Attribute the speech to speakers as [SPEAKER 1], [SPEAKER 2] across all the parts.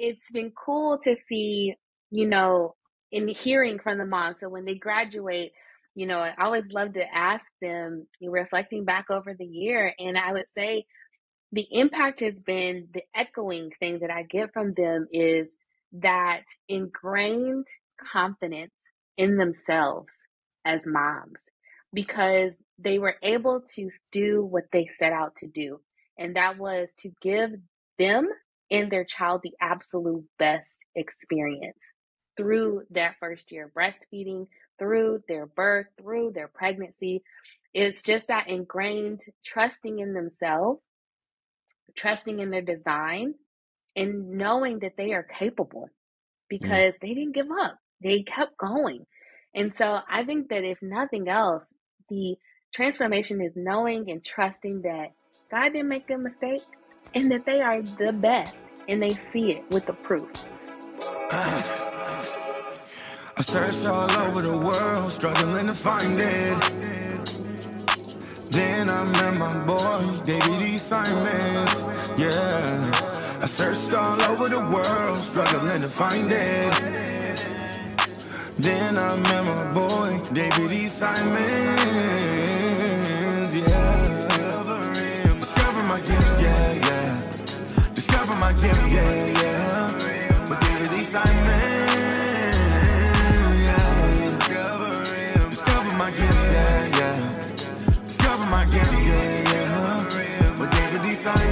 [SPEAKER 1] it's been cool to see, you know, in hearing from the moms. So when they graduate, you know, I always love to ask them, reflecting back over the year, and I would say the impact has been the echoing thing that I get from them is that ingrained confidence in themselves as moms because they were able to do what they set out to do. And that was to give them and their child the absolute best experience through that first year of breastfeeding, through their birth, through their pregnancy. It's just that ingrained trusting in themselves, trusting in their design, and knowing that they are capable mm. because mm. they didn't give up. They kept going. And so I think that if nothing else, the transformation is knowing and trusting that God didn't make a mistake and that they are the best and they see it with the proof. I searched all over the world, struggling to find it. Then I met my boy, David E. Simons. Yeah, I searched all over the world, struggling to find it. Then I met my boy, David E. Simons, my gift, yeah, yeah. With David E. Simons, yeah. Discover my gift, yeah, yeah. Discover my gift, yeah, yeah. With David E. Simons,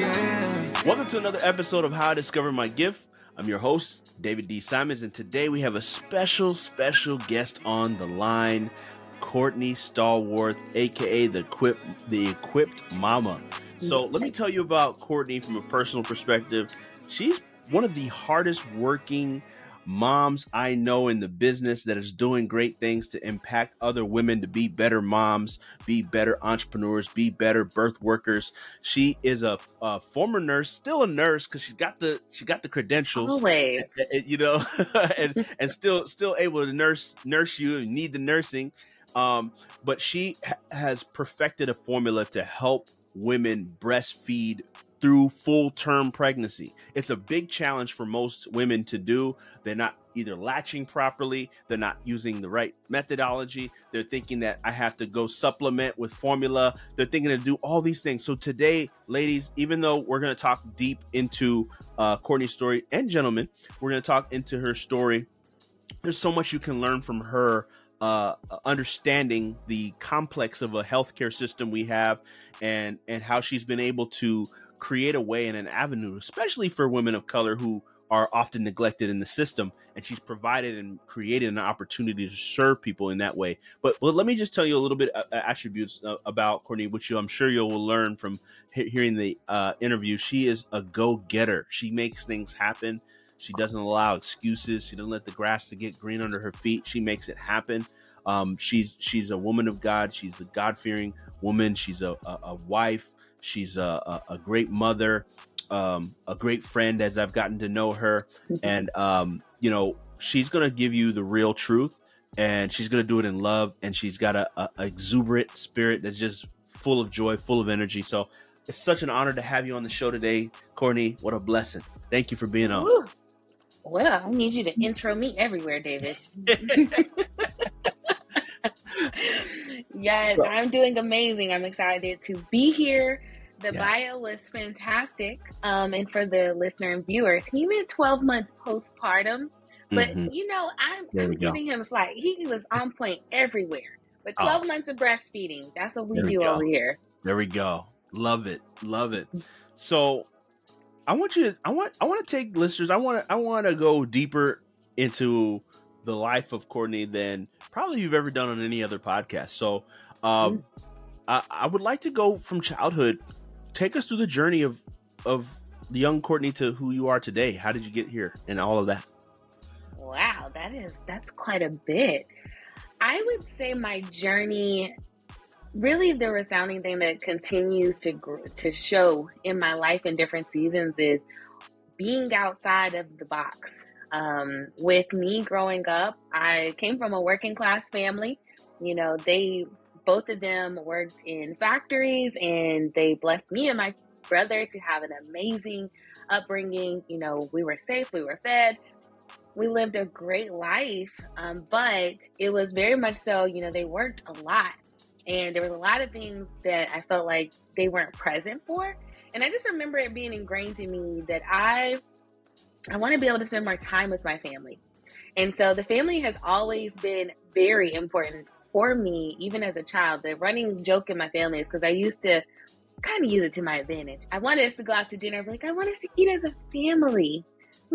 [SPEAKER 1] yeah. Welcome to another episode of How I Discover My Gift. I'm your host, David D. Simons, and today we have a special, special guest on the line, Courtney Stallworth, aka the equipped, the equipped mama. So let me tell you about Courtney from a personal perspective. She's one of the hardest working moms I know in the business that is doing great things to impact other women to be better moms, be better entrepreneurs, be better birth workers. She is a, a former nurse, still a nurse because she's got the she got the credentials, always, and, and, you know, and and still still able to nurse nurse you and need the nursing. Um, but she ha- has perfected a formula to help women breastfeed through full term pregnancy. It's a big challenge for most women to do. They're not either latching properly, they're not using the right methodology. They're thinking that I have to go supplement with formula. They're thinking to do all these things. So today, ladies, even though we're going to talk deep into uh, Courtney's story, and gentlemen, we're going to talk into her story. There's so much you can learn from her uh, understanding the complex of a healthcare system we have and and how she's been able to create a way and an avenue, especially for women of color who are often neglected in the system. And she's provided and created an opportunity to serve people in that way. But, but let me just tell you a little bit of uh, attributes uh, about Courtney, which you, I'm sure you will learn from he- hearing the uh, interview. She is a go getter. She makes things happen. She doesn't allow excuses. She doesn't let the grass to get green under her feet. She makes it happen. Um, she's she's a woman of God. She's a God fearing woman. She's a, a, a wife. She's a, a, a great mother, um, a great friend as I've gotten to know her. Mm-hmm. And, um, you know, she's going to give you the real truth and she's going to do it in love. And she's got a, a, exuberant spirit that's just full of joy, full of energy. So it's such an honor to have you on the show today, Courtney. What a blessing. Thank you for being on. Well, I need you to intro me everywhere, David. yes, so. I'm doing amazing. I'm excited to be here the yes. bio was fantastic. Um, and for the listener and viewers, he meant 12 months postpartum. But mm-hmm. you know, I'm, I'm giving him a slack. He was on point everywhere. But 12 oh. months of breastfeeding, that's what we there do we over here.
[SPEAKER 2] There we go. Love it. Love it. So I want you to I want I want to take listeners, I want to I want to go deeper into the life of Courtney than probably you've ever done on any other podcast. So um, mm. I, I, would like to go from childhood take us through the journey of of the young Courtney to who you are today. How did you get here and all of that?
[SPEAKER 1] Wow, that is that's quite a bit. I would say my journey really the resounding thing that continues to to show in my life in different seasons is being outside of the box. Um, with me growing up, I came from a working class family. You know, they both of them worked in factories and they blessed me and my brother to have an amazing
[SPEAKER 2] upbringing. You know, we were safe, we were fed, we lived a great life, um, but it was very much so, you know, they worked a lot. And there was a lot of things that I felt like they weren't present for. And I just remember it being ingrained in me that I I want to be able to spend more time with my family. And so the family has always been very important for me, even as a child. The running joke in my family is because I used to kind of use it to my advantage. I wanted us to go out to dinner, like, I want us to eat as a family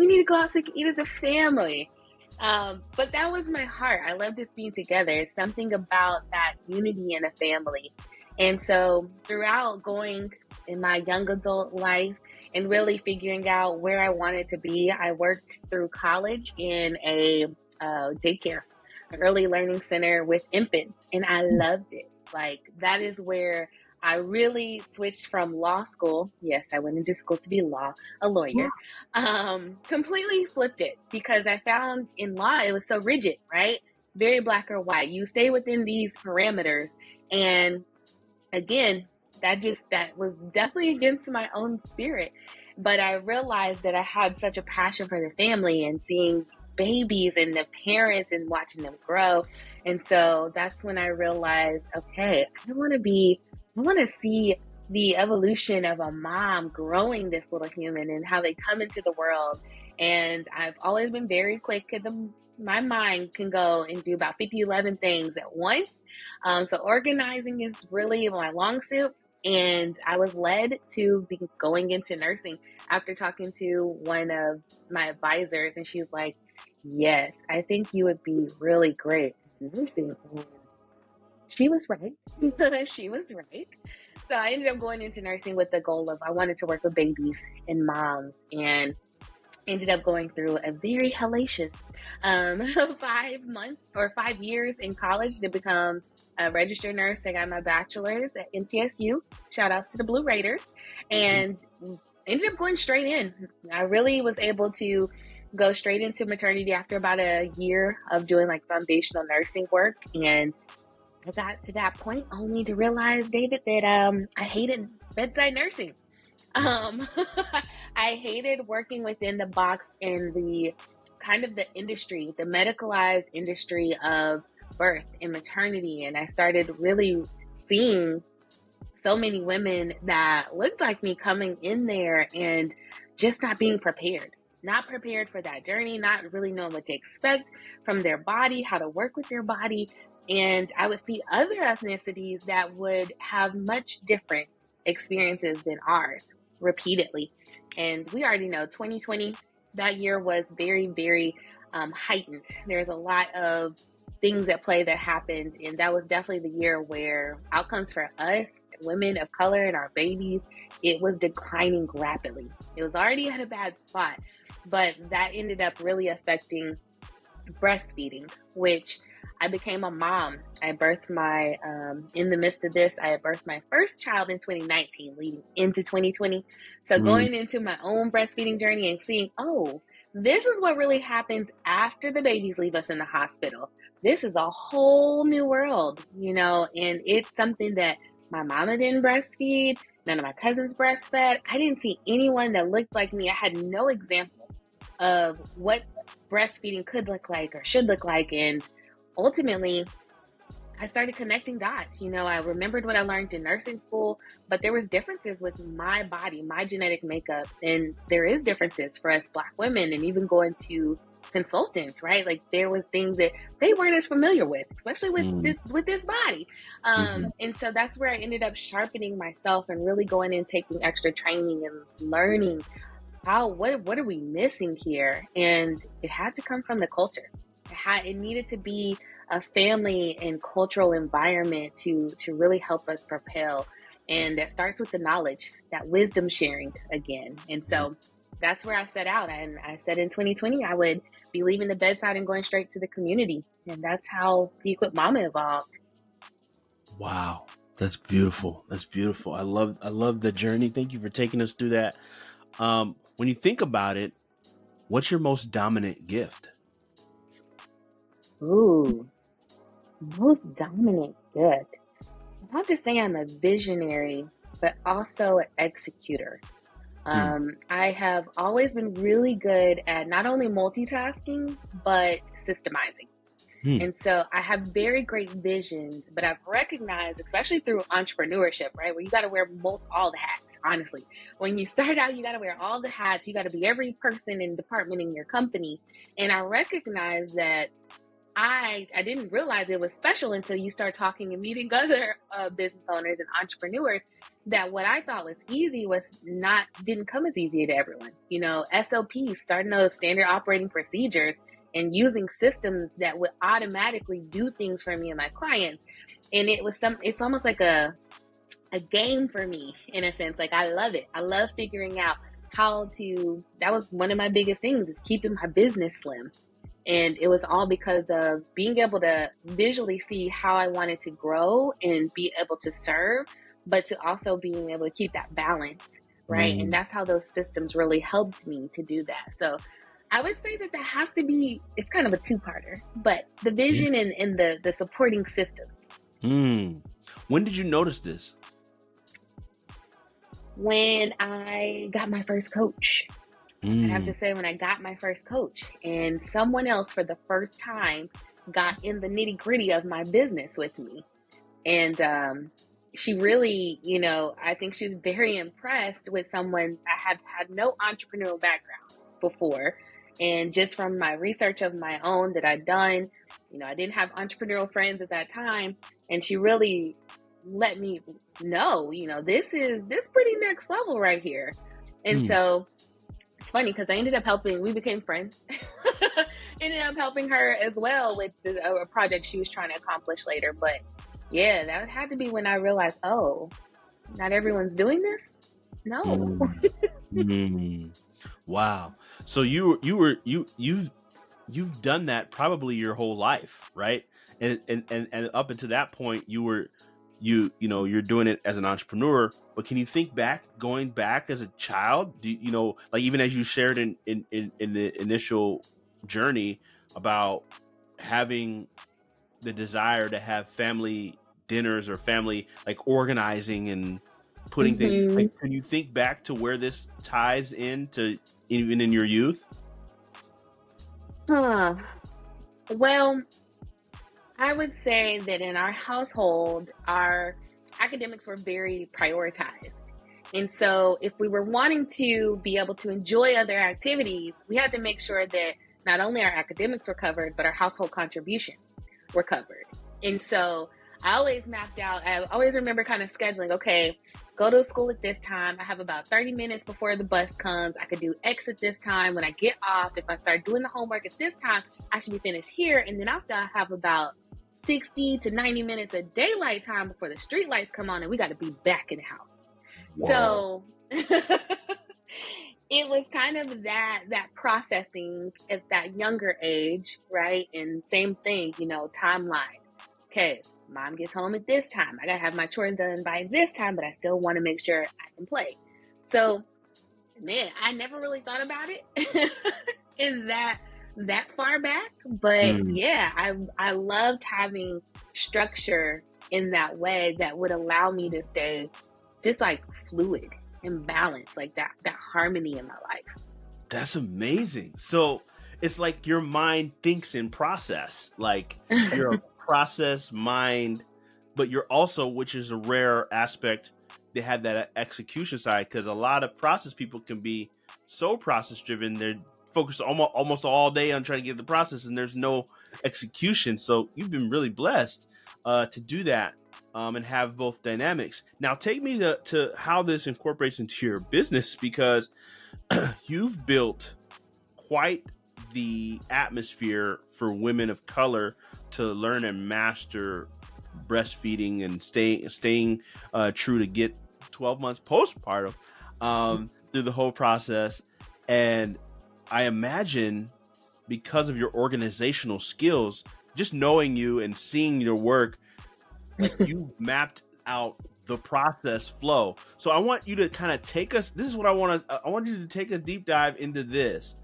[SPEAKER 2] we need to go out so we can eat as a family. Um, but that was my heart. I love just being together. It's something about that unity in a family. And so throughout going in my young adult life and really figuring out where I wanted to be, I worked through college in a uh, daycare, an early learning center with infants, and I loved it. Like that is where I really switched from law school. Yes, I went into school to be law, a lawyer. Um, completely flipped it because I found in law it was so rigid, right? Very black or white. You stay within these parameters. And again, that just that was definitely against my own spirit. But I realized that I had such a passion for the family and seeing babies and the parents and watching them grow. And so that's when I realized, okay, I don't want to be I want to see the evolution of a mom growing this little human and how they come into the world. And I've always been very quick the my mind can go and do about 50, 11 things at once. Um, so organizing is really my long suit. And I was led to be going into nursing after talking to one of my advisors. And she's like, Yes, I think you would be really great nursing she was right. she was right. So I ended up going into nursing with the goal of I wanted to work with babies and moms and ended up going through a very hellacious um, five months or five years in college to become a registered nurse. I got my bachelor's at MTSU. Shout outs to the Blue Raiders. And ended up going straight in. I really was able to go straight into maternity after about a year of doing like foundational nursing work and I got to that point only to realize, David, that um, I hated bedside nursing. Um, I hated working within the box in the kind of the industry, the medicalized industry of birth and maternity. And I started really seeing so many women that looked like me coming in there and just not being prepared. Not prepared for that journey, not really knowing what to expect from their body, how to work with their body, and I would see other ethnicities that would have much different experiences than ours repeatedly. And we already know 2020, that year was very, very um, heightened. There's a lot of things at play that happened. And that was definitely the year where outcomes for us, women of color, and our babies, it was declining rapidly. It was already at a bad spot, but that ended up really affecting breastfeeding, which I became a mom. I birthed my, um, in the midst of this, I had birthed my first child in 2019, leading into 2020. So mm. going into my own breastfeeding journey and seeing, oh, this is what really happens after the babies leave us in the hospital. This is a whole new world, you know, and it's something that my mama didn't breastfeed. None of my cousins breastfed. I didn't see anyone that looked like me. I had no example of what breastfeeding could look like or should look like. And ultimately I started connecting dots. You know, I remembered what I learned in nursing school, but there was differences with my body, my genetic makeup, and there is differences for us black women and even going to consultants, right? Like there was things that they weren't as familiar with, especially with mm. this, with this body. Um, mm-hmm. and so that's where I ended up sharpening myself and really going in taking extra training and learning how what what are we missing here? And it had to come from the culture. Had, it needed to be a family and cultural environment to to really help us propel. And that starts with the knowledge that wisdom sharing again. And so that's where i set out. And i said in 2020 i would be leaving the bedside and going straight to the community. And that's how the equip mama evolved.
[SPEAKER 1] Wow. That's beautiful. That's beautiful. I love i love the journey. Thank you for taking us through that. Um, when you think about it what's your most dominant gift
[SPEAKER 2] Ooh, most dominant good. Not to say I'm a visionary, but also an executor. Um, I have always been really good at not only multitasking, but systemizing. Hmm. And so I have very great visions, but I've recognized, especially through entrepreneurship, right, where you got to wear both, all the hats. Honestly, when you start out, you got to wear all the hats. You got to be every person and department in your company. And I recognize that I I didn't realize it was special until you start talking and meeting other uh, business owners and entrepreneurs. That what I thought was easy was not didn't come as easy to everyone. You know, SOPs, starting those standard operating procedures and using systems that would automatically do things for me and my clients. And it was some it's almost like a a game for me in a sense. Like I love it. I love figuring out how to that was one of my biggest things is keeping my business slim. And it was all because of being able to visually see how I wanted to grow and be able to serve, but to also being able to keep that balance, right? Mm. And that's how those systems really helped me to do that. So I would say that that has to be it's kind of a two-parter, but the vision and, and the the supporting systems.
[SPEAKER 1] Mm. When did you notice this?
[SPEAKER 2] When I got my first coach. Mm. I have to mm. say when I got my first coach and someone else for the first time got in the nitty-gritty of my business with me. And um she really, you know, I think she was very impressed with someone I had had no entrepreneurial background before and just from my research of my own that I'd done, you know, I didn't have entrepreneurial friends at that time. And she really let me know, you know, this is this pretty next level right here. And mm. so it's funny because I ended up helping, we became friends. ended up helping her as well with the, a project she was trying to accomplish later. But yeah, that had to be when I realized, oh, not everyone's doing this. No.
[SPEAKER 1] Mm. mm. Wow. So you you were you you've you've done that probably your whole life, right? And and and, and up until that point, you were you you know you're doing it as an entrepreneur. But can you think back, going back as a child? Do you, you know like even as you shared in in in, in the initial journey about having the desire to have family dinners or family like organizing and putting mm-hmm. things like, can you think back to where this ties into even in your youth?
[SPEAKER 2] Huh. Well, I would say that in our household, our academics were very prioritized. And so, if we were wanting to be able to enjoy other activities, we had to make sure that not only our academics were covered, but our household contributions were covered. And so, I always mapped out, I always remember kind of scheduling, okay, go to school at this time. I have about 30 minutes before the bus comes. I could do X at this time. When I get off, if I start doing the homework at this time, I should be finished here. And then I'll still have about 60 to 90 minutes of daylight time before the street lights come on and we got to be back in the house. Wow. So it was kind of that that processing at that younger age, right? And same thing, you know, timeline. Okay, mom gets home at this time. I gotta have my chores done by this time, but I still want to make sure I can play. So, man, I never really thought about it in that that far back, but mm. yeah, I I loved having structure in that way that would allow me to stay just like fluid and balanced, like that that harmony in my life.
[SPEAKER 1] That's amazing. So it's like your mind thinks in process. Like you're a process mind, but you're also, which is a rare aspect, they have that execution side because a lot of process people can be so process driven. They're focused almost almost all day on trying to get the process, and there's no execution. So you've been really blessed uh, to do that um, and have both dynamics. Now, take me to, to how this incorporates into your business because you've built quite the atmosphere for women of color to learn and master breastfeeding and staying staying uh, true to get 12 months postpartum um, through the whole process. And I imagine because of your organizational skills, just knowing you and seeing your work, like you mapped out the process flow. So I want you to kind of take us. This is what I want to. I want you to take a deep dive into this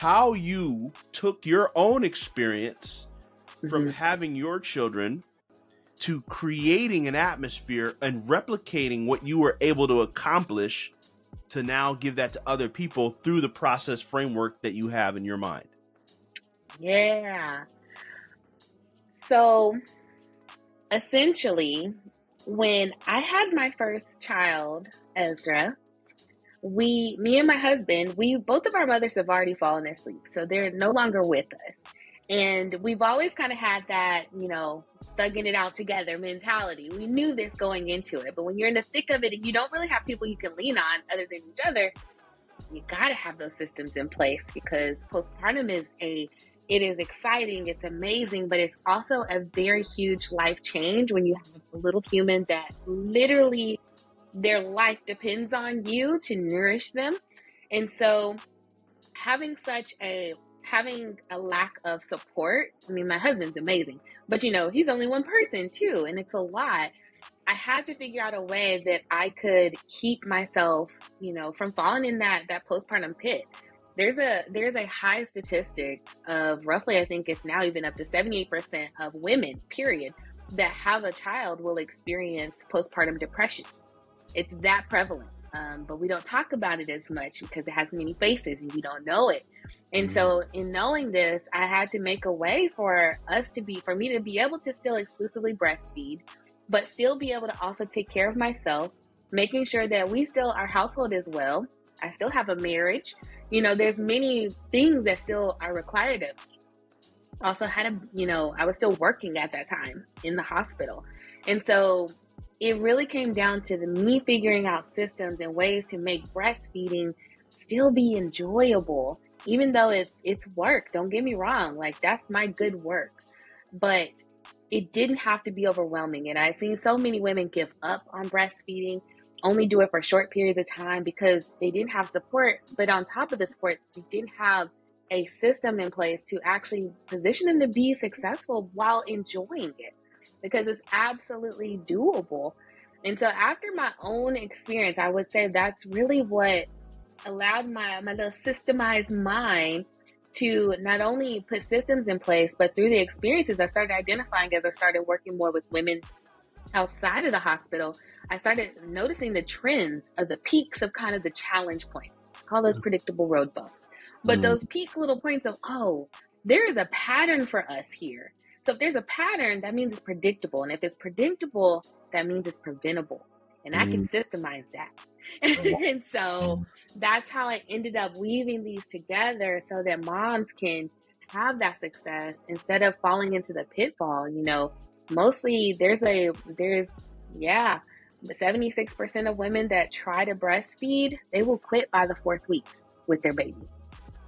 [SPEAKER 1] how you took your own experience mm-hmm. from having your children to creating an atmosphere and replicating what you were able to accomplish to now give that to other people through the process framework that you have in your mind?
[SPEAKER 2] Yeah. So essentially, when I had my first child, Ezra, we, me and my husband, we both of our mothers have already fallen asleep. So they're no longer with us. And we've always kind of had that, you know, thugging it out together mentality. We knew this going into it, but when you're in the thick of it and you don't really have people you can lean on other than each other, you got to have those systems in place because postpartum is a it is exciting, it's amazing, but it's also a very huge life change when you have a little human that literally their life depends on you to nourish them. And so having such a having a lack of support, I mean my husband's amazing, but you know, he's only one person too and it's a lot. I had to figure out a way that I could keep myself, you know, from falling in that that postpartum pit there's a there's a high statistic of roughly I think it's now even up to 78% of women period that have a child will experience postpartum depression. It's that prevalent. Um, but we don't talk about it as much because it has many faces and we don't know it. And mm-hmm. so, in knowing this, I had to make a way for us to be, for me to be able to still exclusively breastfeed, but still be able to also take care of myself, making sure that we still, our household is well. I still have a marriage you know, there's many things that still are required of me. Also had a, you know, I was still working at that time in the hospital. And so it really came down to the me figuring out systems and ways to make breastfeeding still be enjoyable even though it's it's work don't get me wrong like that's my good work but it didn't have to be overwhelming and i've seen so many women give up on breastfeeding only do it for short periods of time because they didn't have support. But on top of the support, they didn't have a system in place to actually position them to be successful while enjoying it because it's absolutely doable. And so after my own experience, I would say that's really what allowed my, my little systemized mind to not only put systems in place, but through the experiences I started identifying as I started working more with women outside of the hospital, I started noticing the trends of the peaks of kind of the challenge points, call those mm. predictable road bumps. But mm. those peak little points of, oh, there is a pattern for us here. So if there's a pattern, that means it's predictable. And if it's predictable, that means it's preventable. And mm. I can mm. systemize that. and so mm. That's how I ended up weaving these together so that moms can have that success instead of falling into the pitfall. You know, mostly there's a, there's, yeah, 76% of women that try to breastfeed, they will quit by the fourth week with their baby.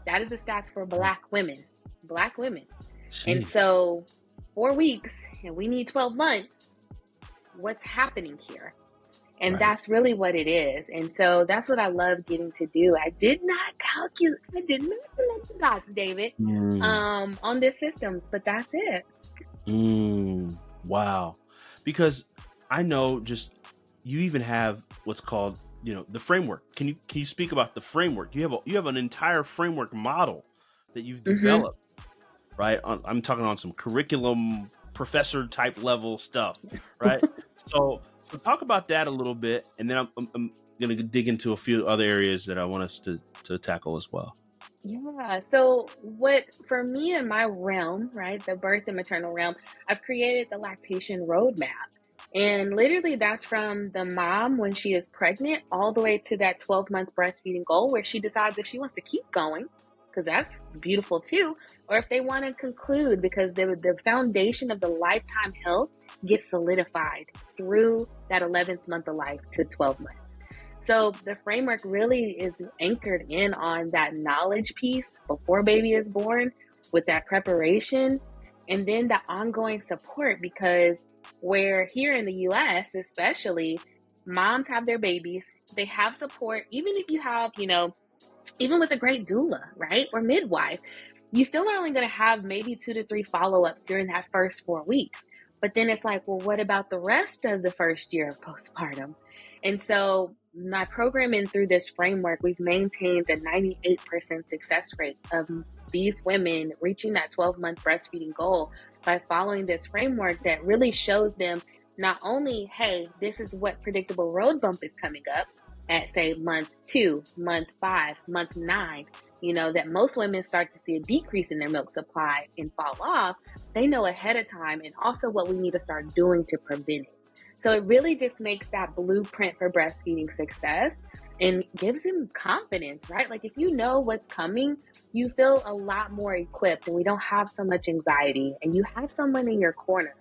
[SPEAKER 2] That is the stats for black women. Black women. Jeez. And so, four weeks, and we need 12 months. What's happening here? And right. that's really what it is. And so that's what I love getting to do. I did not calculate, I did not connect the dots, David, mm. um, on the systems, but that's it.
[SPEAKER 1] Mm. Wow. Because I know just you even have what's called you know the framework can you can you speak about the framework you have a you have an entire framework model that you've mm-hmm. developed mm-hmm. right i'm talking on some curriculum professor type level stuff right so so talk about that a little bit and then i'm, I'm, I'm gonna dig into a few other areas that i want us to to tackle as well
[SPEAKER 2] yeah. So, what for me in my realm, right, the birth and maternal realm, I've created the lactation roadmap. And literally, that's from the mom when she is pregnant all the way to that 12 month breastfeeding goal where she decides if she wants to keep going, because that's beautiful too, or if they want to conclude because the, the foundation of the lifetime health gets solidified through that 11th month of life to 12 months. So the framework really is anchored in on that knowledge piece before baby is born with that preparation and then the ongoing support because where here in the US, especially, moms have their babies, they have support, even if you have, you know, even with a great doula, right? Or midwife, you still are only going to have maybe two to three follow ups during that first four weeks. But then it's like, well, what about the rest of the first year of postpartum? And so, my programming through this framework, we've maintained a 98% success rate of these women reaching that 12 month breastfeeding goal by following this framework that really shows them not only, hey, this is what predictable road bump is coming up, at say month two, month five, month nine, you know, that most women start to see a decrease in their milk supply and fall off, they know ahead of time and also what we need to start doing to prevent it. So it really just makes that blueprint for breastfeeding success and gives them confidence, right? Like if you know what's coming, you feel a lot more equipped and we don't have so much anxiety and you have someone in your corner.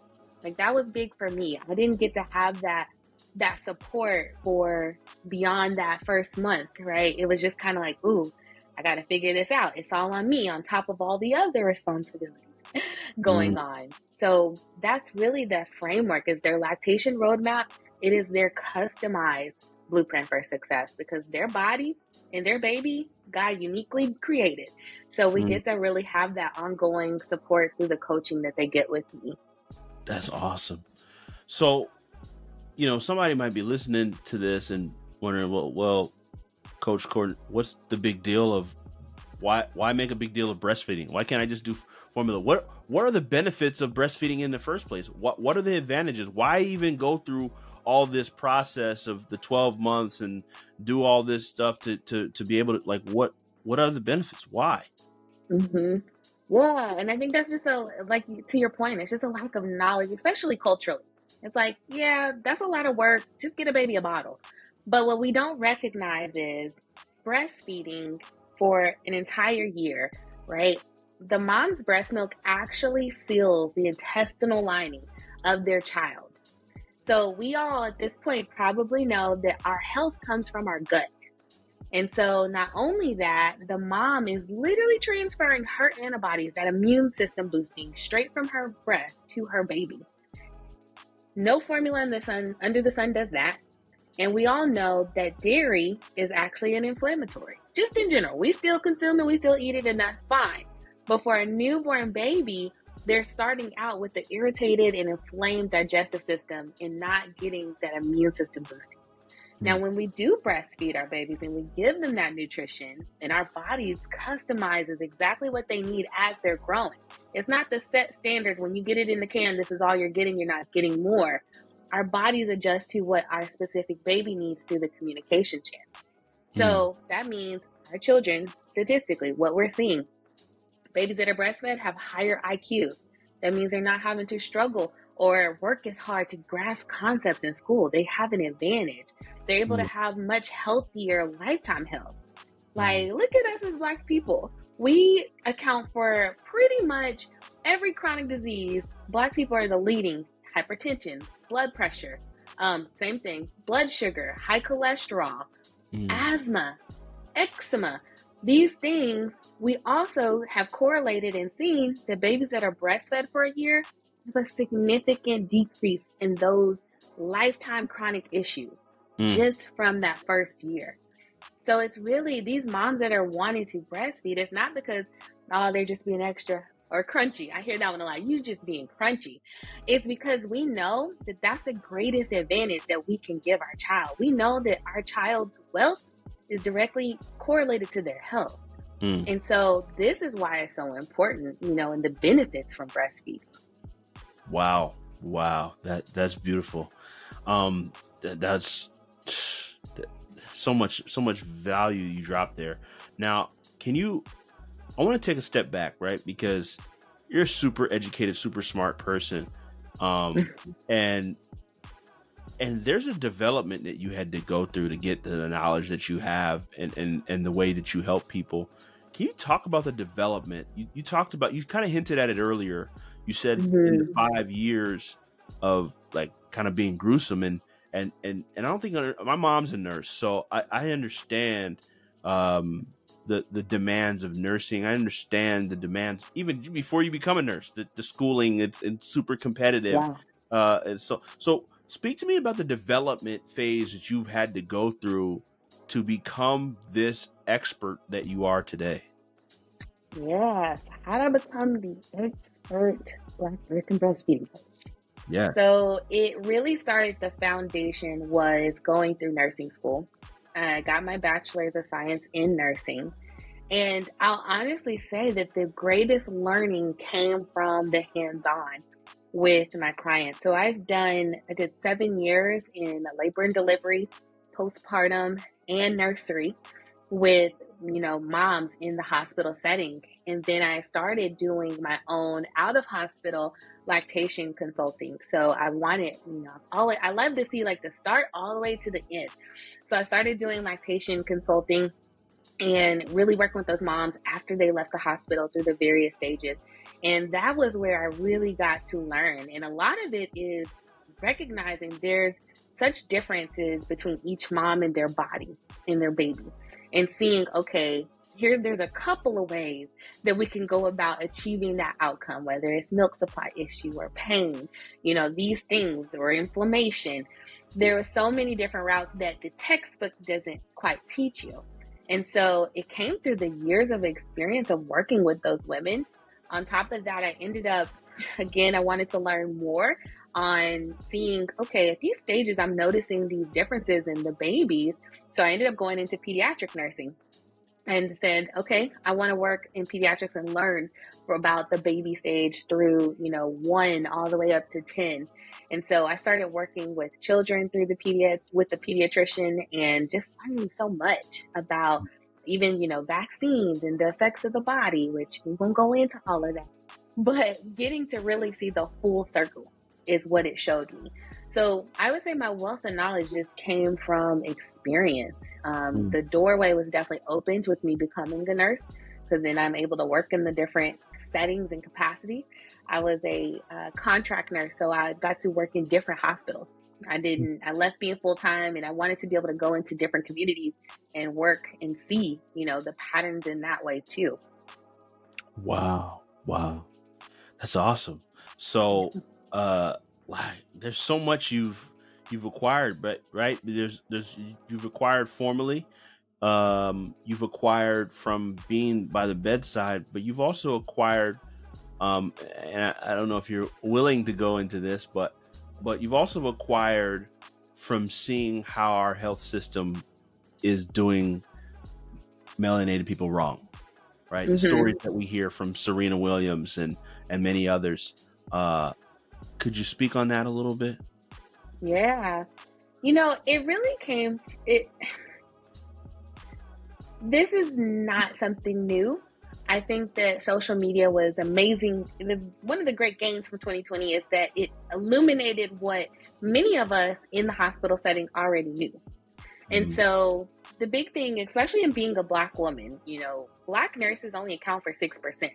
[SPEAKER 2] Like that was big for me. I didn't get to have that that support for beyond that first month, right? It was just kind of like, ooh, I got to figure this out. It's all on me on top of all the other responsibilities going mm. on. So that's really the framework is their lactation roadmap. It is their customized blueprint for success because their body and their baby God uniquely created. So we mm. get to really have that ongoing support through the coaching that they get with me.
[SPEAKER 1] That's awesome. So, you know, somebody might be listening to this and wondering, well, well, Coach Court, what's the big deal of why why make a big deal of breastfeeding? Why can't I just do formula? What what are the benefits of breastfeeding in the first place? What what are the advantages? Why even go through all this process of the 12 months and do all this stuff to to to be able to like what what are the benefits? Why?
[SPEAKER 2] Mm-hmm. Yeah, and I think that's just a like to your point. It's just a lack of knowledge, especially culturally. It's like, yeah, that's a lot of work. Just get a baby a bottle. But what we don't recognize is breastfeeding for an entire year, right? The mom's breast milk actually seals the intestinal lining of their child. So we all at this point probably know that our health comes from our gut. And so not only that, the mom is literally transferring her antibodies, that immune system boosting straight from her breast to her baby. No formula in the sun under the sun does that. And we all know that dairy is actually an inflammatory, just in general. We still consume it, we still eat it, and that's fine. But for a newborn baby, they're starting out with the irritated and inflamed digestive system and not getting that immune system boosting. Now, hmm. when we do breastfeed our babies and we give them that nutrition, and our bodies customizes exactly what they need as they're growing. It's not the set standard when you get it in the can, this is all you're getting, you're not getting more our bodies adjust to what our specific baby needs through the communication channel. So mm. that means our children, statistically, what we're seeing, babies that are breastfed have higher IQs. That means they're not having to struggle or work as hard to grasp concepts in school. They have an advantage. They're able mm. to have much healthier lifetime health. Like, mm. look at us as Black people. We account for pretty much every chronic disease. Black people are the leading hypertension, blood pressure, um, same thing, blood sugar, high cholesterol, mm. asthma, eczema. These things we also have correlated and seen that babies that are breastfed for a year a significant decrease in those lifetime chronic issues mm. just from that first year. So it's really these moms that are wanting to breastfeed, it's not because, oh, they're just being extra or crunchy. I hear that one a lot. You just being crunchy. It's because we know that that's the greatest advantage that we can give our child. We know that our child's wealth is directly correlated to their health. Mm. And so this is why it's so important, you know, and the benefits from breastfeeding.
[SPEAKER 1] Wow. Wow. That that's beautiful. Um that, that's so much so much value you drop there. Now, can you I want to take a step back, right? Because you're a super educated, super smart person. Um, and and there's a development that you had to go through to get to the knowledge that you have and and, and the way that you help people. Can you talk about the development? You, you talked about you kind of hinted at it earlier. You said mm-hmm. in the mm-hmm. five years of like kind of being gruesome and and and and I don't think my mom's a nurse, so I, I understand um, the the demands of nursing. I understand the demands even before you become a nurse. The, the schooling it's, it's super competitive. Yeah. Uh, and so so speak to me about the development phase that you've had to go through to become this expert that you are today.
[SPEAKER 2] Yes, how to become the expert black and breastfeeding coach.
[SPEAKER 1] Yeah.
[SPEAKER 2] So it really started. The foundation was going through nursing school. I got my bachelor's of science in nursing. And I'll honestly say that the greatest learning came from the hands on with my clients. So I've done, I did seven years in labor and delivery, postpartum, and nursery with you know moms in the hospital setting. And then i started doing my own out of hospital lactation consulting. So i wanted you know all i love to see like the start all the way to the end. So i started doing lactation consulting and really working with those moms after they left the hospital through the various stages. And that was where i really got to learn. And a lot of it is recognizing there's such differences between each mom and their body and their baby and seeing, okay, here there's a couple of ways that we can go about achieving that outcome, whether it's milk supply issue or pain, you know, these things or inflammation. There are so many different routes that the textbook doesn't quite teach you. And so it came through the years of experience of working with those women. On top of that, I ended up, again, I wanted to learn more on seeing, okay, at these stages, I'm noticing these differences in the babies. So I ended up going into pediatric nursing and said, okay, I want to work in pediatrics and learn about the baby stage through, you know, one all the way up to 10. And so I started working with children through the pediat with the pediatrician and just learning so much about even, you know, vaccines and the effects of the body, which we won't go into all of that. But getting to really see the full circle is what it showed me. So I would say my wealth of knowledge just came from experience. Um, mm. The doorway was definitely opened with me becoming a nurse because then I'm able to work in the different settings and capacity. I was a uh, contract nurse, so I got to work in different hospitals. I didn't, I left being full time and I wanted to be able to go into different communities and work and see, you know, the patterns in that way too.
[SPEAKER 1] Wow. Wow. That's awesome. So, uh, like there's so much you've you've acquired, but right there's there's you've acquired formally, um, you've acquired from being by the bedside, but you've also acquired, um, and I, I don't know if you're willing to go into this, but but you've also acquired from seeing how our health system is doing melanated people wrong right mm-hmm. stories that we hear from serena williams and and many others uh could you speak on that a little bit?
[SPEAKER 2] Yeah. You know, it really came it this is not something new. I think that social media was amazing. The, one of the great gains from 2020 is that it illuminated what many of us in the hospital setting already knew. And mm so the big thing, especially in being a black woman, you know, black nurses only account for 6%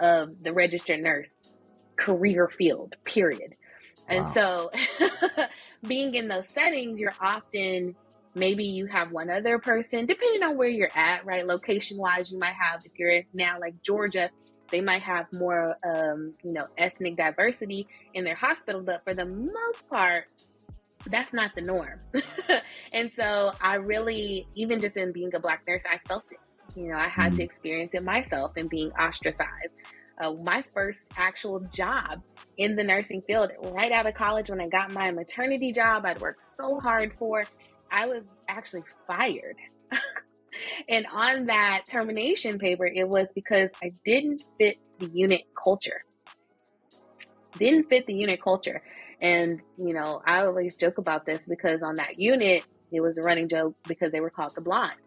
[SPEAKER 2] of the registered nurse career field, period. And so being in those settings, you're often maybe you have one other person, depending on where you're at, right? Location wise, you might have, if you're now like Georgia, they might have more, um, you know, ethnic diversity in their hospital, but for the most part, that's not the norm. and so I really, even just in being a black nurse, I felt it. You know, I had mm-hmm. to experience it myself and being ostracized uh, my first actual job in the nursing field right out of college when I got my maternity job I'd worked so hard for. I was actually fired. and on that termination paper, it was because I didn't fit the unit culture. Didn't fit the unit culture. And, you know, I always joke about this because on that unit, it was a running joke because they were called the blondes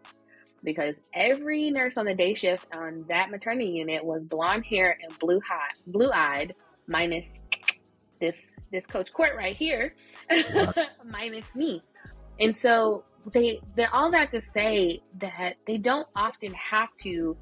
[SPEAKER 2] because every nurse on the day shift on that maternity unit was blonde hair and blue hot, blue eyed, minus this this coach court right here, minus me. And so they they all that to say that they don't often have to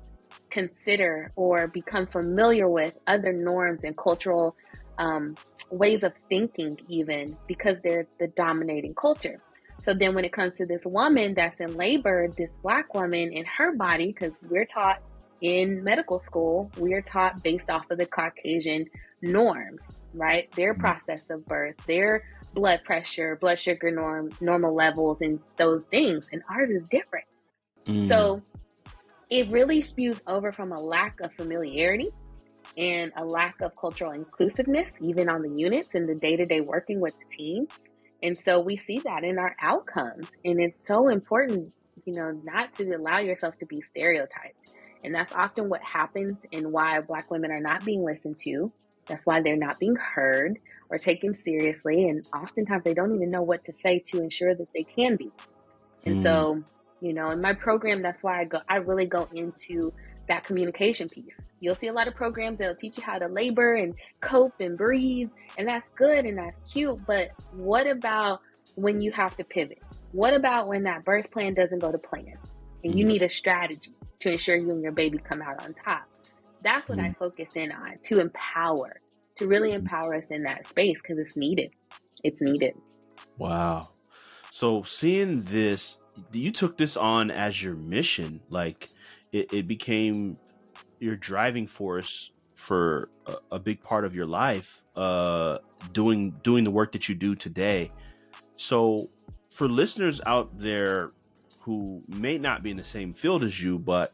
[SPEAKER 2] consider or become familiar with other norms and cultural um, ways of thinking even because they're the dominating culture so then when it comes to this woman that's in labor, this black woman in her body, because we're taught in medical school, we are taught based off of the Caucasian norms, right? Their mm-hmm. process of birth, their blood pressure, blood sugar norm, normal levels, and those things. And ours is different. Mm. So it really spews over from a lack of familiarity and a lack of cultural inclusiveness, even on the units and the day to day working with the team. And so we see that in our outcomes. And it's so important, you know, not to allow yourself to be stereotyped. And that's often what happens and why Black women are not being listened to. That's why they're not being heard or taken seriously. And oftentimes they don't even know what to say to ensure that they can be. And mm. so, You know, in my program, that's why I go. I really go into that communication piece. You'll see a lot of programs that'll teach you how to labor and cope and breathe, and that's good and that's cute. But what about when you have to pivot? What about when that birth plan doesn't go to plan and you mm-hmm. need a strategy to ensure you and your baby come out on top? That's what mm-hmm. I focus in on to empower, to really mm-hmm. empower us in that space because it's needed. It's needed.
[SPEAKER 1] Wow. So seeing this, you took this on as your mission. Like it, it became your driving force for a, a, big part of your life uh doing doing the work that you do today so for listeners out there who may not be in the same field as you but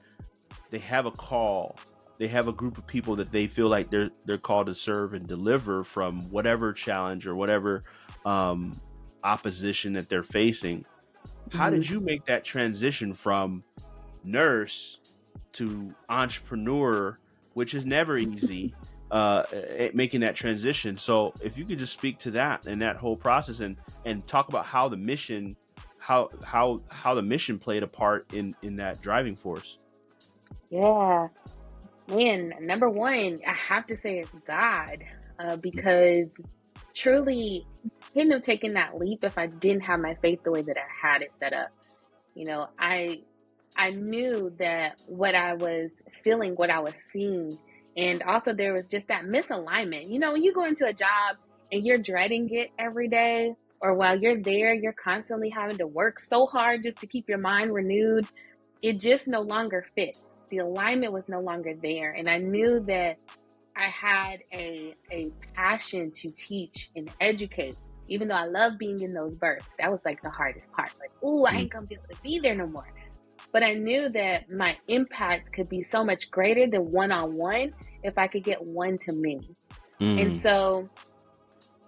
[SPEAKER 1] they have a call they have a group of people that they feel like they're they're called to serve and deliver from whatever challenge or whatever um opposition that they're facing how did mm-hmm. you make that transition from nurse to entrepreneur, which is never easy, uh, making that transition. So if you could just speak to that and that whole process and and talk about how the mission, how how how the mission played a part in in that driving force.
[SPEAKER 2] Yeah, man. Number one, I have to say it's God, uh, because truly, couldn't have taken that leap if I didn't have my faith the way that I had it set up. You know, I I knew that what I was feeling, what I was seeing, and also there was just that misalignment. You know, when you go into a job and you're dreading it every day, or while you're there, you're constantly having to work so hard just to keep your mind renewed, it just no longer fit. The alignment was no longer there. And I knew that I had a, a passion to teach and educate, even though I love being in those births. That was like the hardest part. Like, oh, I mm. ain't gonna be able to be there no more. But I knew that my impact could be so much greater than one on one if I could get one to many. Mm. And so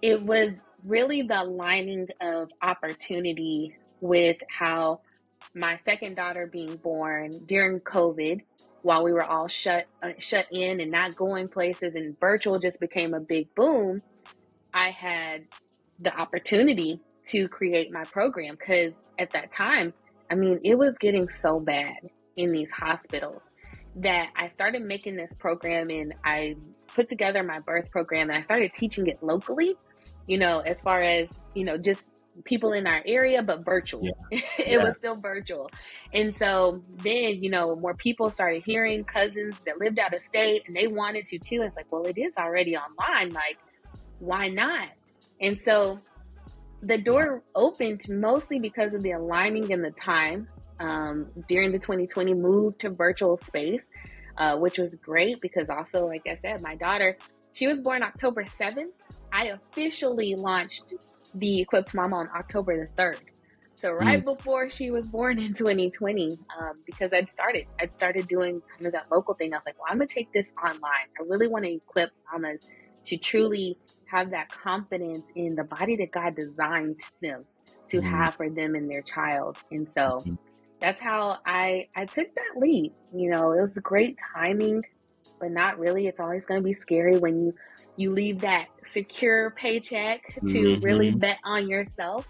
[SPEAKER 2] it was really the aligning of opportunity with how my second daughter being born during COVID while we were all shut uh, shut in and not going places and virtual just became a big boom I had the opportunity to create my program cuz at that time I mean, it was getting so bad in these hospitals that I started making this program and I put together my birth program and I started teaching it locally, you know, as far as, you know, just people in our area, but virtual. Yeah. it yeah. was still virtual. And so then, you know, more people started hearing cousins that lived out of state and they wanted to too. It's like, well, it is already online. Like, why not? And so the door opened mostly because of the aligning in the time um, during the 2020 move to virtual space, uh, which was great because also, like I said, my daughter, she was born October 7th. I officially launched the Equipt Mama on October the 3rd. So right mm. before she was born in 2020, um, because I'd started, I'd started doing kind of that local thing. I was like, well, I'm gonna take this online. I really want to equip mamas to truly have that confidence in the body that God designed them to mm-hmm. have for them and their child. And so mm-hmm. that's how I I took that leap. You know, it was great timing, but not really. It's always going to be scary when you you leave that secure paycheck to mm-hmm. really bet on yourself.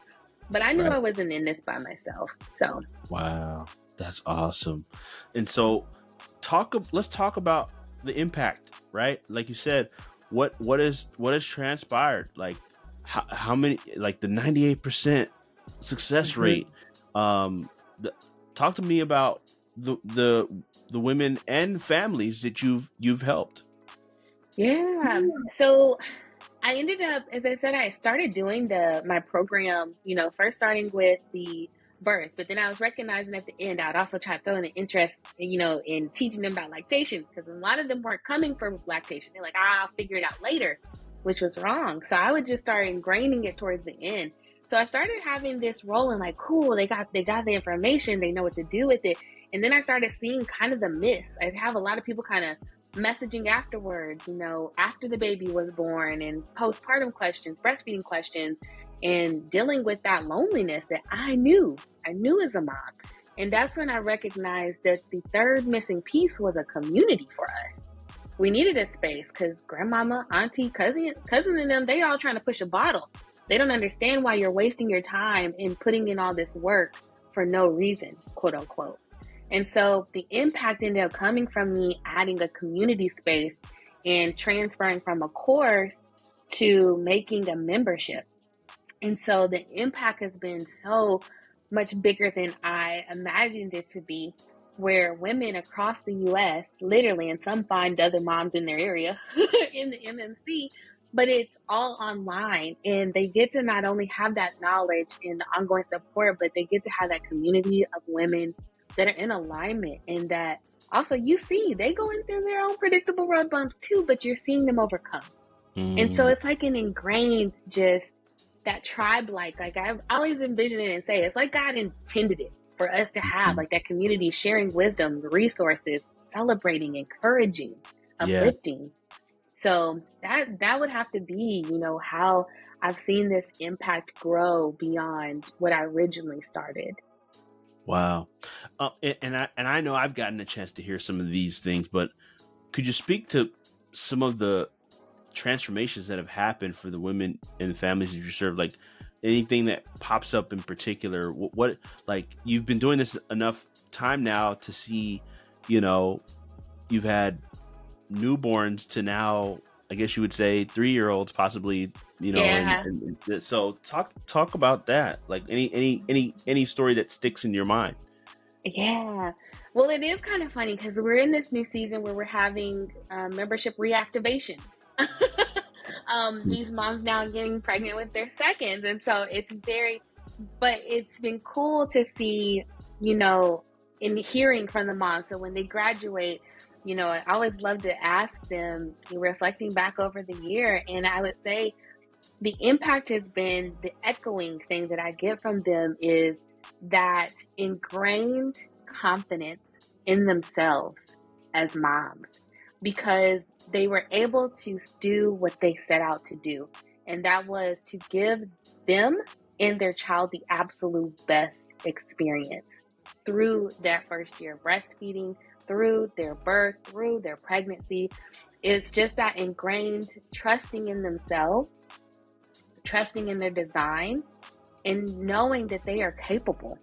[SPEAKER 2] But I knew right. I wasn't in this by myself. So
[SPEAKER 1] Wow. That's awesome. And so talk let's talk about the impact, right? Like you said, what what is what has transpired? Like how, how many like the 98% success mm-hmm. rate um the, talk to me about the the the women and families that you've you've helped
[SPEAKER 2] yeah so i ended up as i said i started doing the my program you know first starting with the birth. But then I was recognizing at the end, I'd also try to throw in the interest, you know, in teaching them about lactation because a lot of them weren't coming from lactation. They're like, ah, I'll figure it out later, which was wrong. So I would just start ingraining it towards the end. So I started having this role rolling like, cool, they got they got the information, they know what to do with it. And then I started seeing kind of the myths. I'd have a lot of people kind of messaging afterwards, you know, after the baby was born and postpartum questions, breastfeeding questions, and dealing with that loneliness that I knew, I knew as a mom. And that's when I recognized that the third missing piece was a community for us. We needed a space because grandmama, auntie, cousin, cousin, and them, they all trying to push a bottle. They don't understand why you're wasting your time in putting in all this work for no reason, quote unquote. And so the impact ended up coming from me adding a community space and transferring from a course to making a membership. And so the impact has been so much bigger than I imagined it to be, where women across the US, literally, and some find other moms in their area in the MMC, but it's all online and they get to not only have that knowledge and the ongoing support, but they get to have that community of women that are in alignment and that also you see they going through their own predictable road bumps too, but you're seeing them overcome. Mm. And so mm. it's like an ingrained just that tribe like like I've always envisioned it and say it's like God intended it for us to have like that community sharing wisdom, resources, celebrating, encouraging, uplifting. Yeah. So that that would have to be, you know, how I've seen this impact grow beyond what I originally started.
[SPEAKER 1] Wow, uh, and I and I know I've gotten a chance to hear some of these things, but could you speak to some of the transformations that have happened for the women and families that you serve? Like anything that pops up in particular? What, what like you've been doing this enough time now to see, you know, you've had newborns to now I guess you would say three year olds possibly, you know. Yeah. And, and, so talk talk about that. Like any any any any story that sticks in your mind.
[SPEAKER 2] Yeah. Well, it is kind of funny because we're in this new season where we're having uh, membership reactivation. um, these moms now getting pregnant with their seconds, and so it's very. But it's been cool to see, you know, in hearing from the moms. So when they graduate, you know, I always love to ask them, reflecting back over the year, and I would say the impact has been the echoing thing that I get from them is that ingrained confidence in themselves as moms because they were able to do what they set out to do, and that was to give them and their child the absolute best experience through that first year of breastfeeding, through their birth, through their pregnancy. It's just that ingrained trusting in themselves, trusting in their design, and knowing that they are capable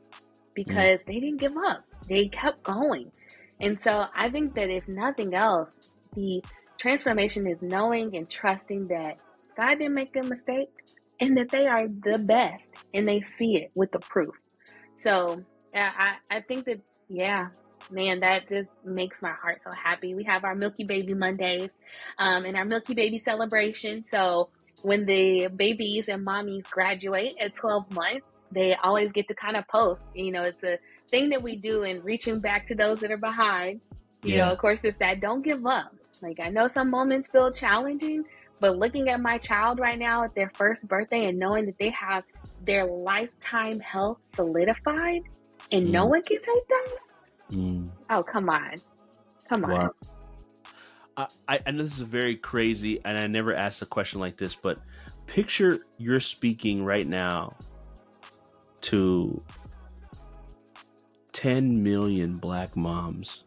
[SPEAKER 2] because mm. they didn't give up. They kept going. And so I think that if nothing else, the transformation is knowing and trusting that God didn't make a mistake and that they are the best and they see it with the proof. So yeah, I, I think that, yeah, man, that just makes my heart so happy. We have our Milky Baby Mondays um, and our Milky Baby celebration. So when the babies and mommies graduate at 12 months, they always get to kind of post. You know, it's a thing that we do in reaching back to those that are behind. You yeah. know, of course, it's that don't give up. Like, I know some moments feel challenging, but looking at my child right now at their first birthday and knowing that they have their lifetime health solidified and mm. no one can take that Mm. Oh, come on. Come on. Wow.
[SPEAKER 1] I, I know this is very crazy, and I never asked a question like this, but picture you're speaking right now to 10 million black moms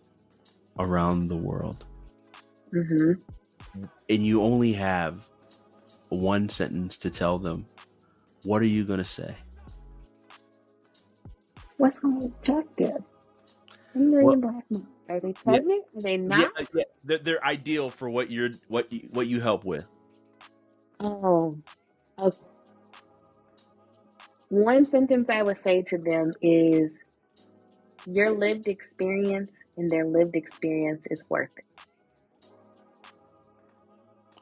[SPEAKER 1] around the world. Mm-hmm. And you only have one sentence to tell them. What are you going to say?
[SPEAKER 2] What's my objective? Well, black moms. Are they pregnant? Yeah, Are they not? Yeah, yeah.
[SPEAKER 1] They're, they're, ideal for what you're what you, what you help with.
[SPEAKER 2] Oh, okay. One sentence I would say to them is, "Your lived experience and their lived experience is worth it."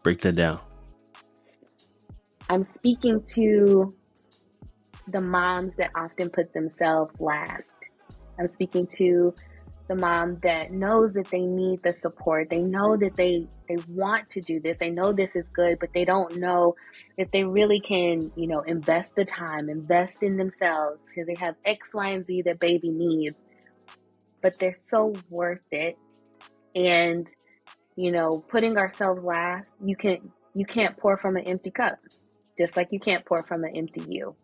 [SPEAKER 1] Break that down.
[SPEAKER 2] I'm speaking to the moms that often put themselves last I'm speaking to the mom that knows that they need the support. They know that they they want to do this. They know this is good, but they don't know if they really can, you know, invest the time, invest in themselves because they have X, Y, and Z that baby needs. But they're so worth it. And, you know, putting ourselves last, you can you can't pour from an empty cup. Just like you can't pour from an empty you.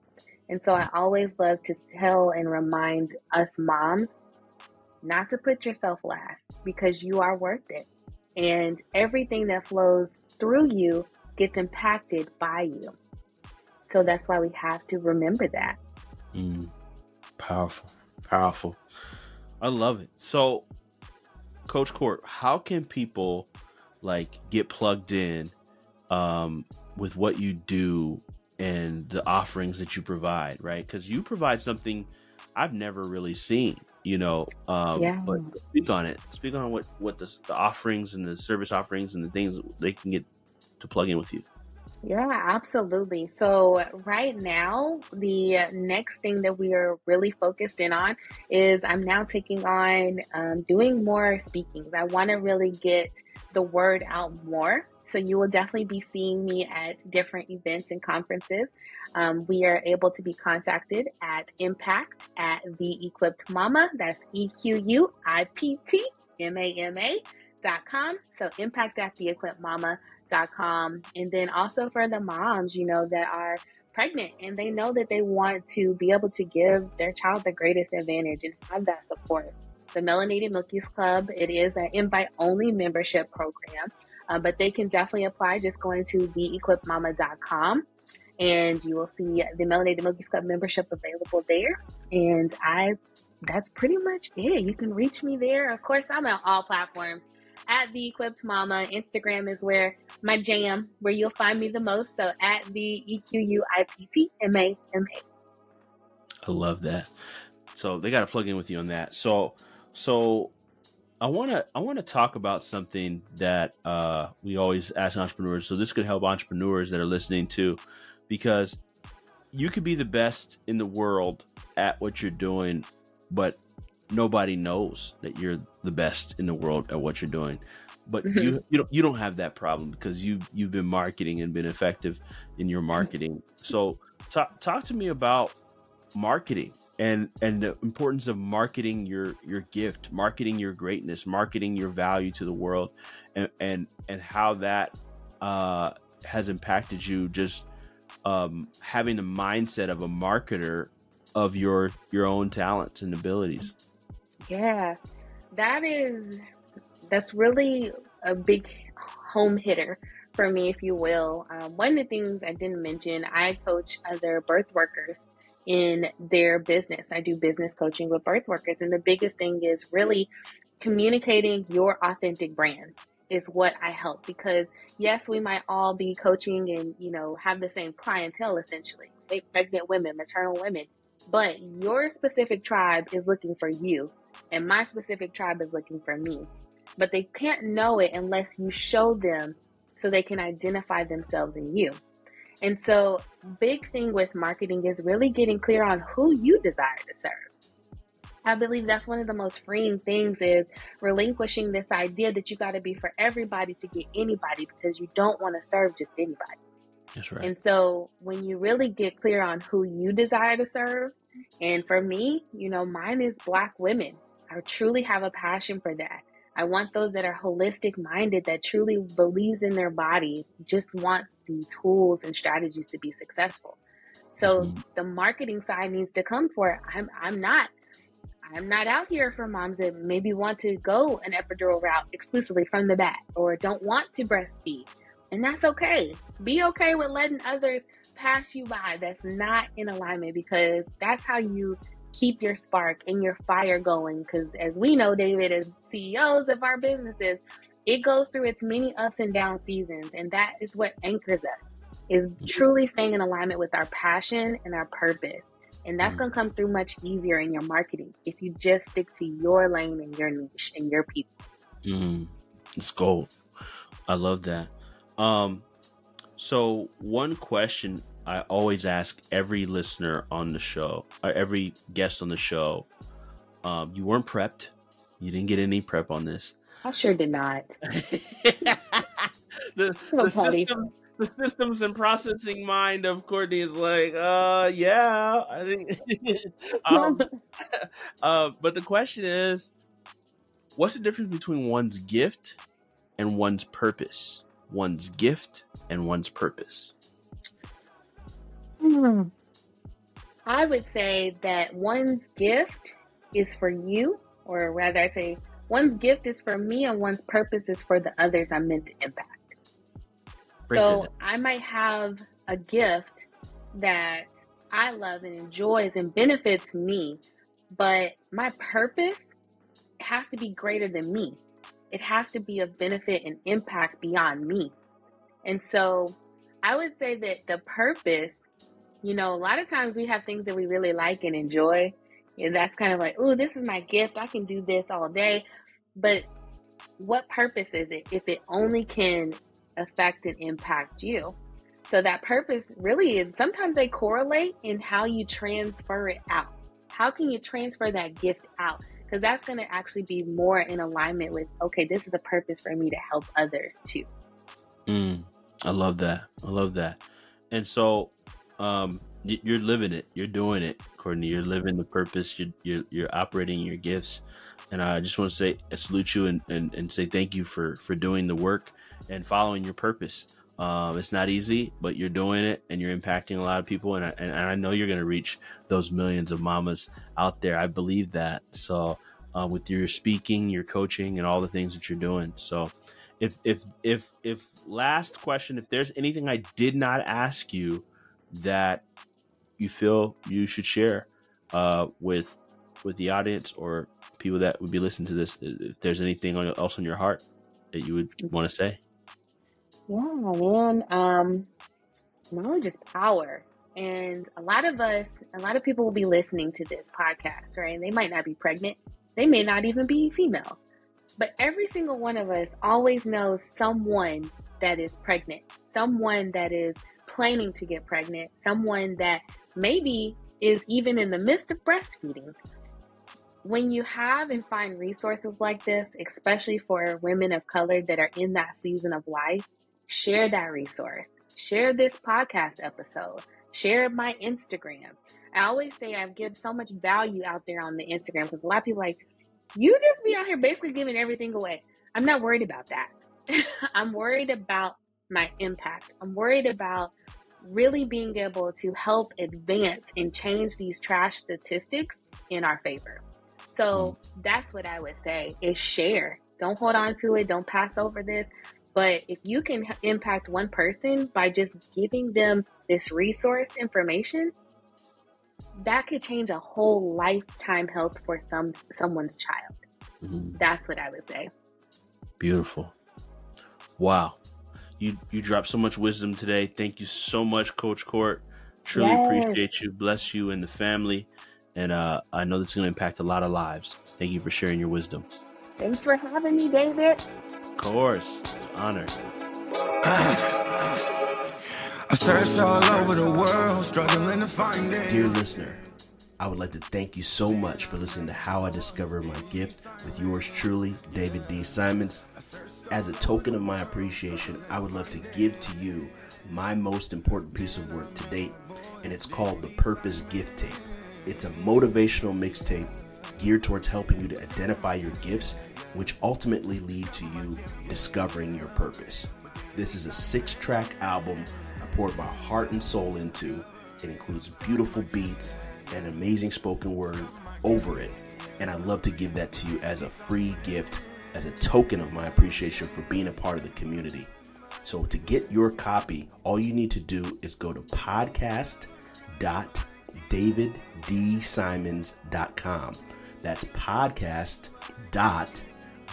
[SPEAKER 2] And so I always love to tell and remind us moms not to put yourself last because you are worth it. And everything that flows through you gets impacted by you. So that's why we have to remember that.
[SPEAKER 1] Mm, powerful. Powerful. I love it. So, Coach Court, how can people like get plugged in um, with what you do and the offerings that you provide, right? Because you provide something I've never really seen, you know. Um, yeah. But speak on it. Speak on what what the, the offerings and the service offerings and the things they can get to plug in with you.
[SPEAKER 2] Yeah, absolutely. So, right now, the next thing that we are really focused in on is I'm now taking on um, doing more speakings. I want to really get the word out more. So, you will definitely be seeing me at different events and conferences. Um, we are able to be contacted at impact at the equipt mama. That's E Q U I P T M A M A dot com. So, impact at the equipt mama com. And then also for the moms, you know, that are pregnant and they know that they want to be able to give their child the greatest advantage and have that support. The Melanated Milkies Club, it is an invite only membership program, uh, but they can definitely apply just going to theequiptmama.com and you will see the Melanated Milkies Club membership available there. And I, that's pretty much it. You can reach me there. Of course, I'm on all platforms at the equipt mama. Instagram is where my jam, where you'll find me the most. So at the E Q U I P T M A M A.
[SPEAKER 1] I love that. So they got to plug in with you on that. So so I want to I want to talk about something that uh, we always ask entrepreneurs. So this could help entrepreneurs that are listening too, because you could be the best in the world at what you're doing, but nobody knows that you're the best in the world at what you're doing. But mm-hmm. you you don't you don't have that problem because you you've been marketing and been effective in your marketing. So talk talk to me about marketing and and the importance of marketing your your gift marketing your greatness marketing your value to the world and and and how that uh has impacted you just um having the mindset of a marketer of your your own talents and abilities
[SPEAKER 2] yeah, that is that's really a big home hitter for me, if you will. Um, one of the things I didn't mention, I coach other birth workers in their business. I do business coaching with birth workers, and the biggest thing is really communicating your authentic brand is what I help because yes, we might all be coaching and you know have the same clientele essentially, pregnant women, maternal women, but your specific tribe is looking for you and my specific tribe is looking for me. But they can't know it unless you show them so they can identify themselves in you. And so, big thing with marketing is really getting clear on who you desire to serve. I believe that's one of the most freeing things is relinquishing this idea that you got to be for everybody to get anybody because you don't want to serve just anybody.
[SPEAKER 1] That's right.
[SPEAKER 2] And so when you really get clear on who you desire to serve, and for me, you know, mine is black women. I truly have a passion for that. I want those that are holistic minded, that truly believes in their bodies, just wants the tools and strategies to be successful. So mm-hmm. the marketing side needs to come for it. I'm I'm not I'm not out here for moms that maybe want to go an epidural route exclusively from the back or don't want to breastfeed. And that's okay. Be okay with letting others pass you by that's not in alignment because that's how you keep your spark and your fire going. Because as we know, David, as CEOs of our businesses, it goes through its many ups and down seasons, and that is what anchors us. Is truly staying in alignment with our passion and our purpose. And that's mm. going to come through much easier in your marketing if you just stick to your lane and your niche and your people.
[SPEAKER 1] Mm. It's gold. I love that. Um, so one question I always ask every listener on the show, or every guest on the show. Um, you weren't prepped. You didn't get any prep on this.
[SPEAKER 2] I sure did not.
[SPEAKER 1] the, the, system, the, systems and processing mind of Courtney is like, uh, yeah, I think. um, uh, but the question is, what's the difference between one's gift and one's purpose? One's gift and one's purpose.
[SPEAKER 2] Hmm. I would say that one's gift is for you, or rather, I'd say one's gift is for me, and one's purpose is for the others I'm meant to impact. so I might have a gift that I love and enjoys and benefits me, but my purpose has to be greater than me. It has to be of benefit and impact beyond me. And so I would say that the purpose, you know, a lot of times we have things that we really like and enjoy. And that's kind of like, oh, this is my gift. I can do this all day. But what purpose is it if it only can affect and impact you? So that purpose really is sometimes they correlate in how you transfer it out. How can you transfer that gift out? Because that's going to actually be more in alignment with, okay, this is the purpose for me to help others too.
[SPEAKER 1] Mm, I love that. I love that. And so, um, you're living it. You're doing it, Courtney. You're living the purpose. You're you're, you're operating your gifts. And I just want to say, I salute you and, and, and say thank you for for doing the work and following your purpose. Um, it's not easy, but you're doing it and you're impacting a lot of people. And I, and I know you're going to reach those millions of mamas out there. I believe that. So, uh, with your speaking, your coaching, and all the things that you're doing. So, if if if if last question, if there's anything I did not ask you that you feel you should share uh, with with the audience or people that would be listening to this, if there's anything else on your heart that you would mm-hmm. want to say.
[SPEAKER 2] Yeah, man. Um, knowledge is power. And a lot of us, a lot of people will be listening to this podcast, right? And they might not be pregnant. They may not even be female. But every single one of us always knows someone that is pregnant, someone that is planning to get pregnant, someone that maybe is even in the midst of breastfeeding. When you have and find resources like this, especially for women of color that are in that season of life, share that resource. Share this podcast episode. Share my Instagram. I always say I give so much value out there on the Instagram because a lot of people like, you just be out here basically giving everything away. I'm not worried about that. I'm worried about my impact. I'm worried about really being able to help advance and change these trash statistics in our favor. So mm. that's what I would say is share. Don't hold on to it. Don't pass over this. But if you can impact one person by just giving them this resource information, that could change a whole lifetime health for some someone's child. Mm-hmm. That's what I would say.
[SPEAKER 1] Beautiful. Wow. You you dropped so much wisdom today. Thank you so much, Coach Court. Truly yes. appreciate you. Bless you and the family. And uh, I know this is going to impact a lot of lives. Thank you for sharing your wisdom.
[SPEAKER 2] Thanks for having me, David.
[SPEAKER 1] Of course. It's an honor.
[SPEAKER 3] I searched all over the world, struggling to find it.
[SPEAKER 1] Dear listener, I would like to thank you so much for listening to How I Discovered My Gift with yours truly, David D. Simons. As a token of my appreciation, I would love to give to you my most important piece of work to date, and it's called the Purpose Gift Tape. It's a motivational mixtape geared towards helping you to identify your gifts, which ultimately lead to you discovering your purpose. This is a six track album I poured my heart and soul into. It includes beautiful beats and amazing spoken word over it. And I'd love to give that to you as a free gift as a token of my appreciation for being a part of the community. So to get your copy, all you need to do is go to podcast.daviddsimons.com. That's podcast dot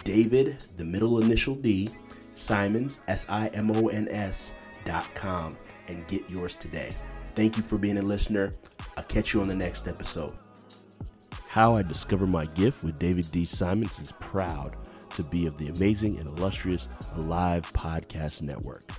[SPEAKER 1] David, the middle initial D, Simons, S I M O N S, dot com, and get yours today. Thank you for being a listener. I'll catch you on the next episode. How I Discovered My Gift with David D. Simons is proud to be of the amazing and illustrious Alive Podcast Network.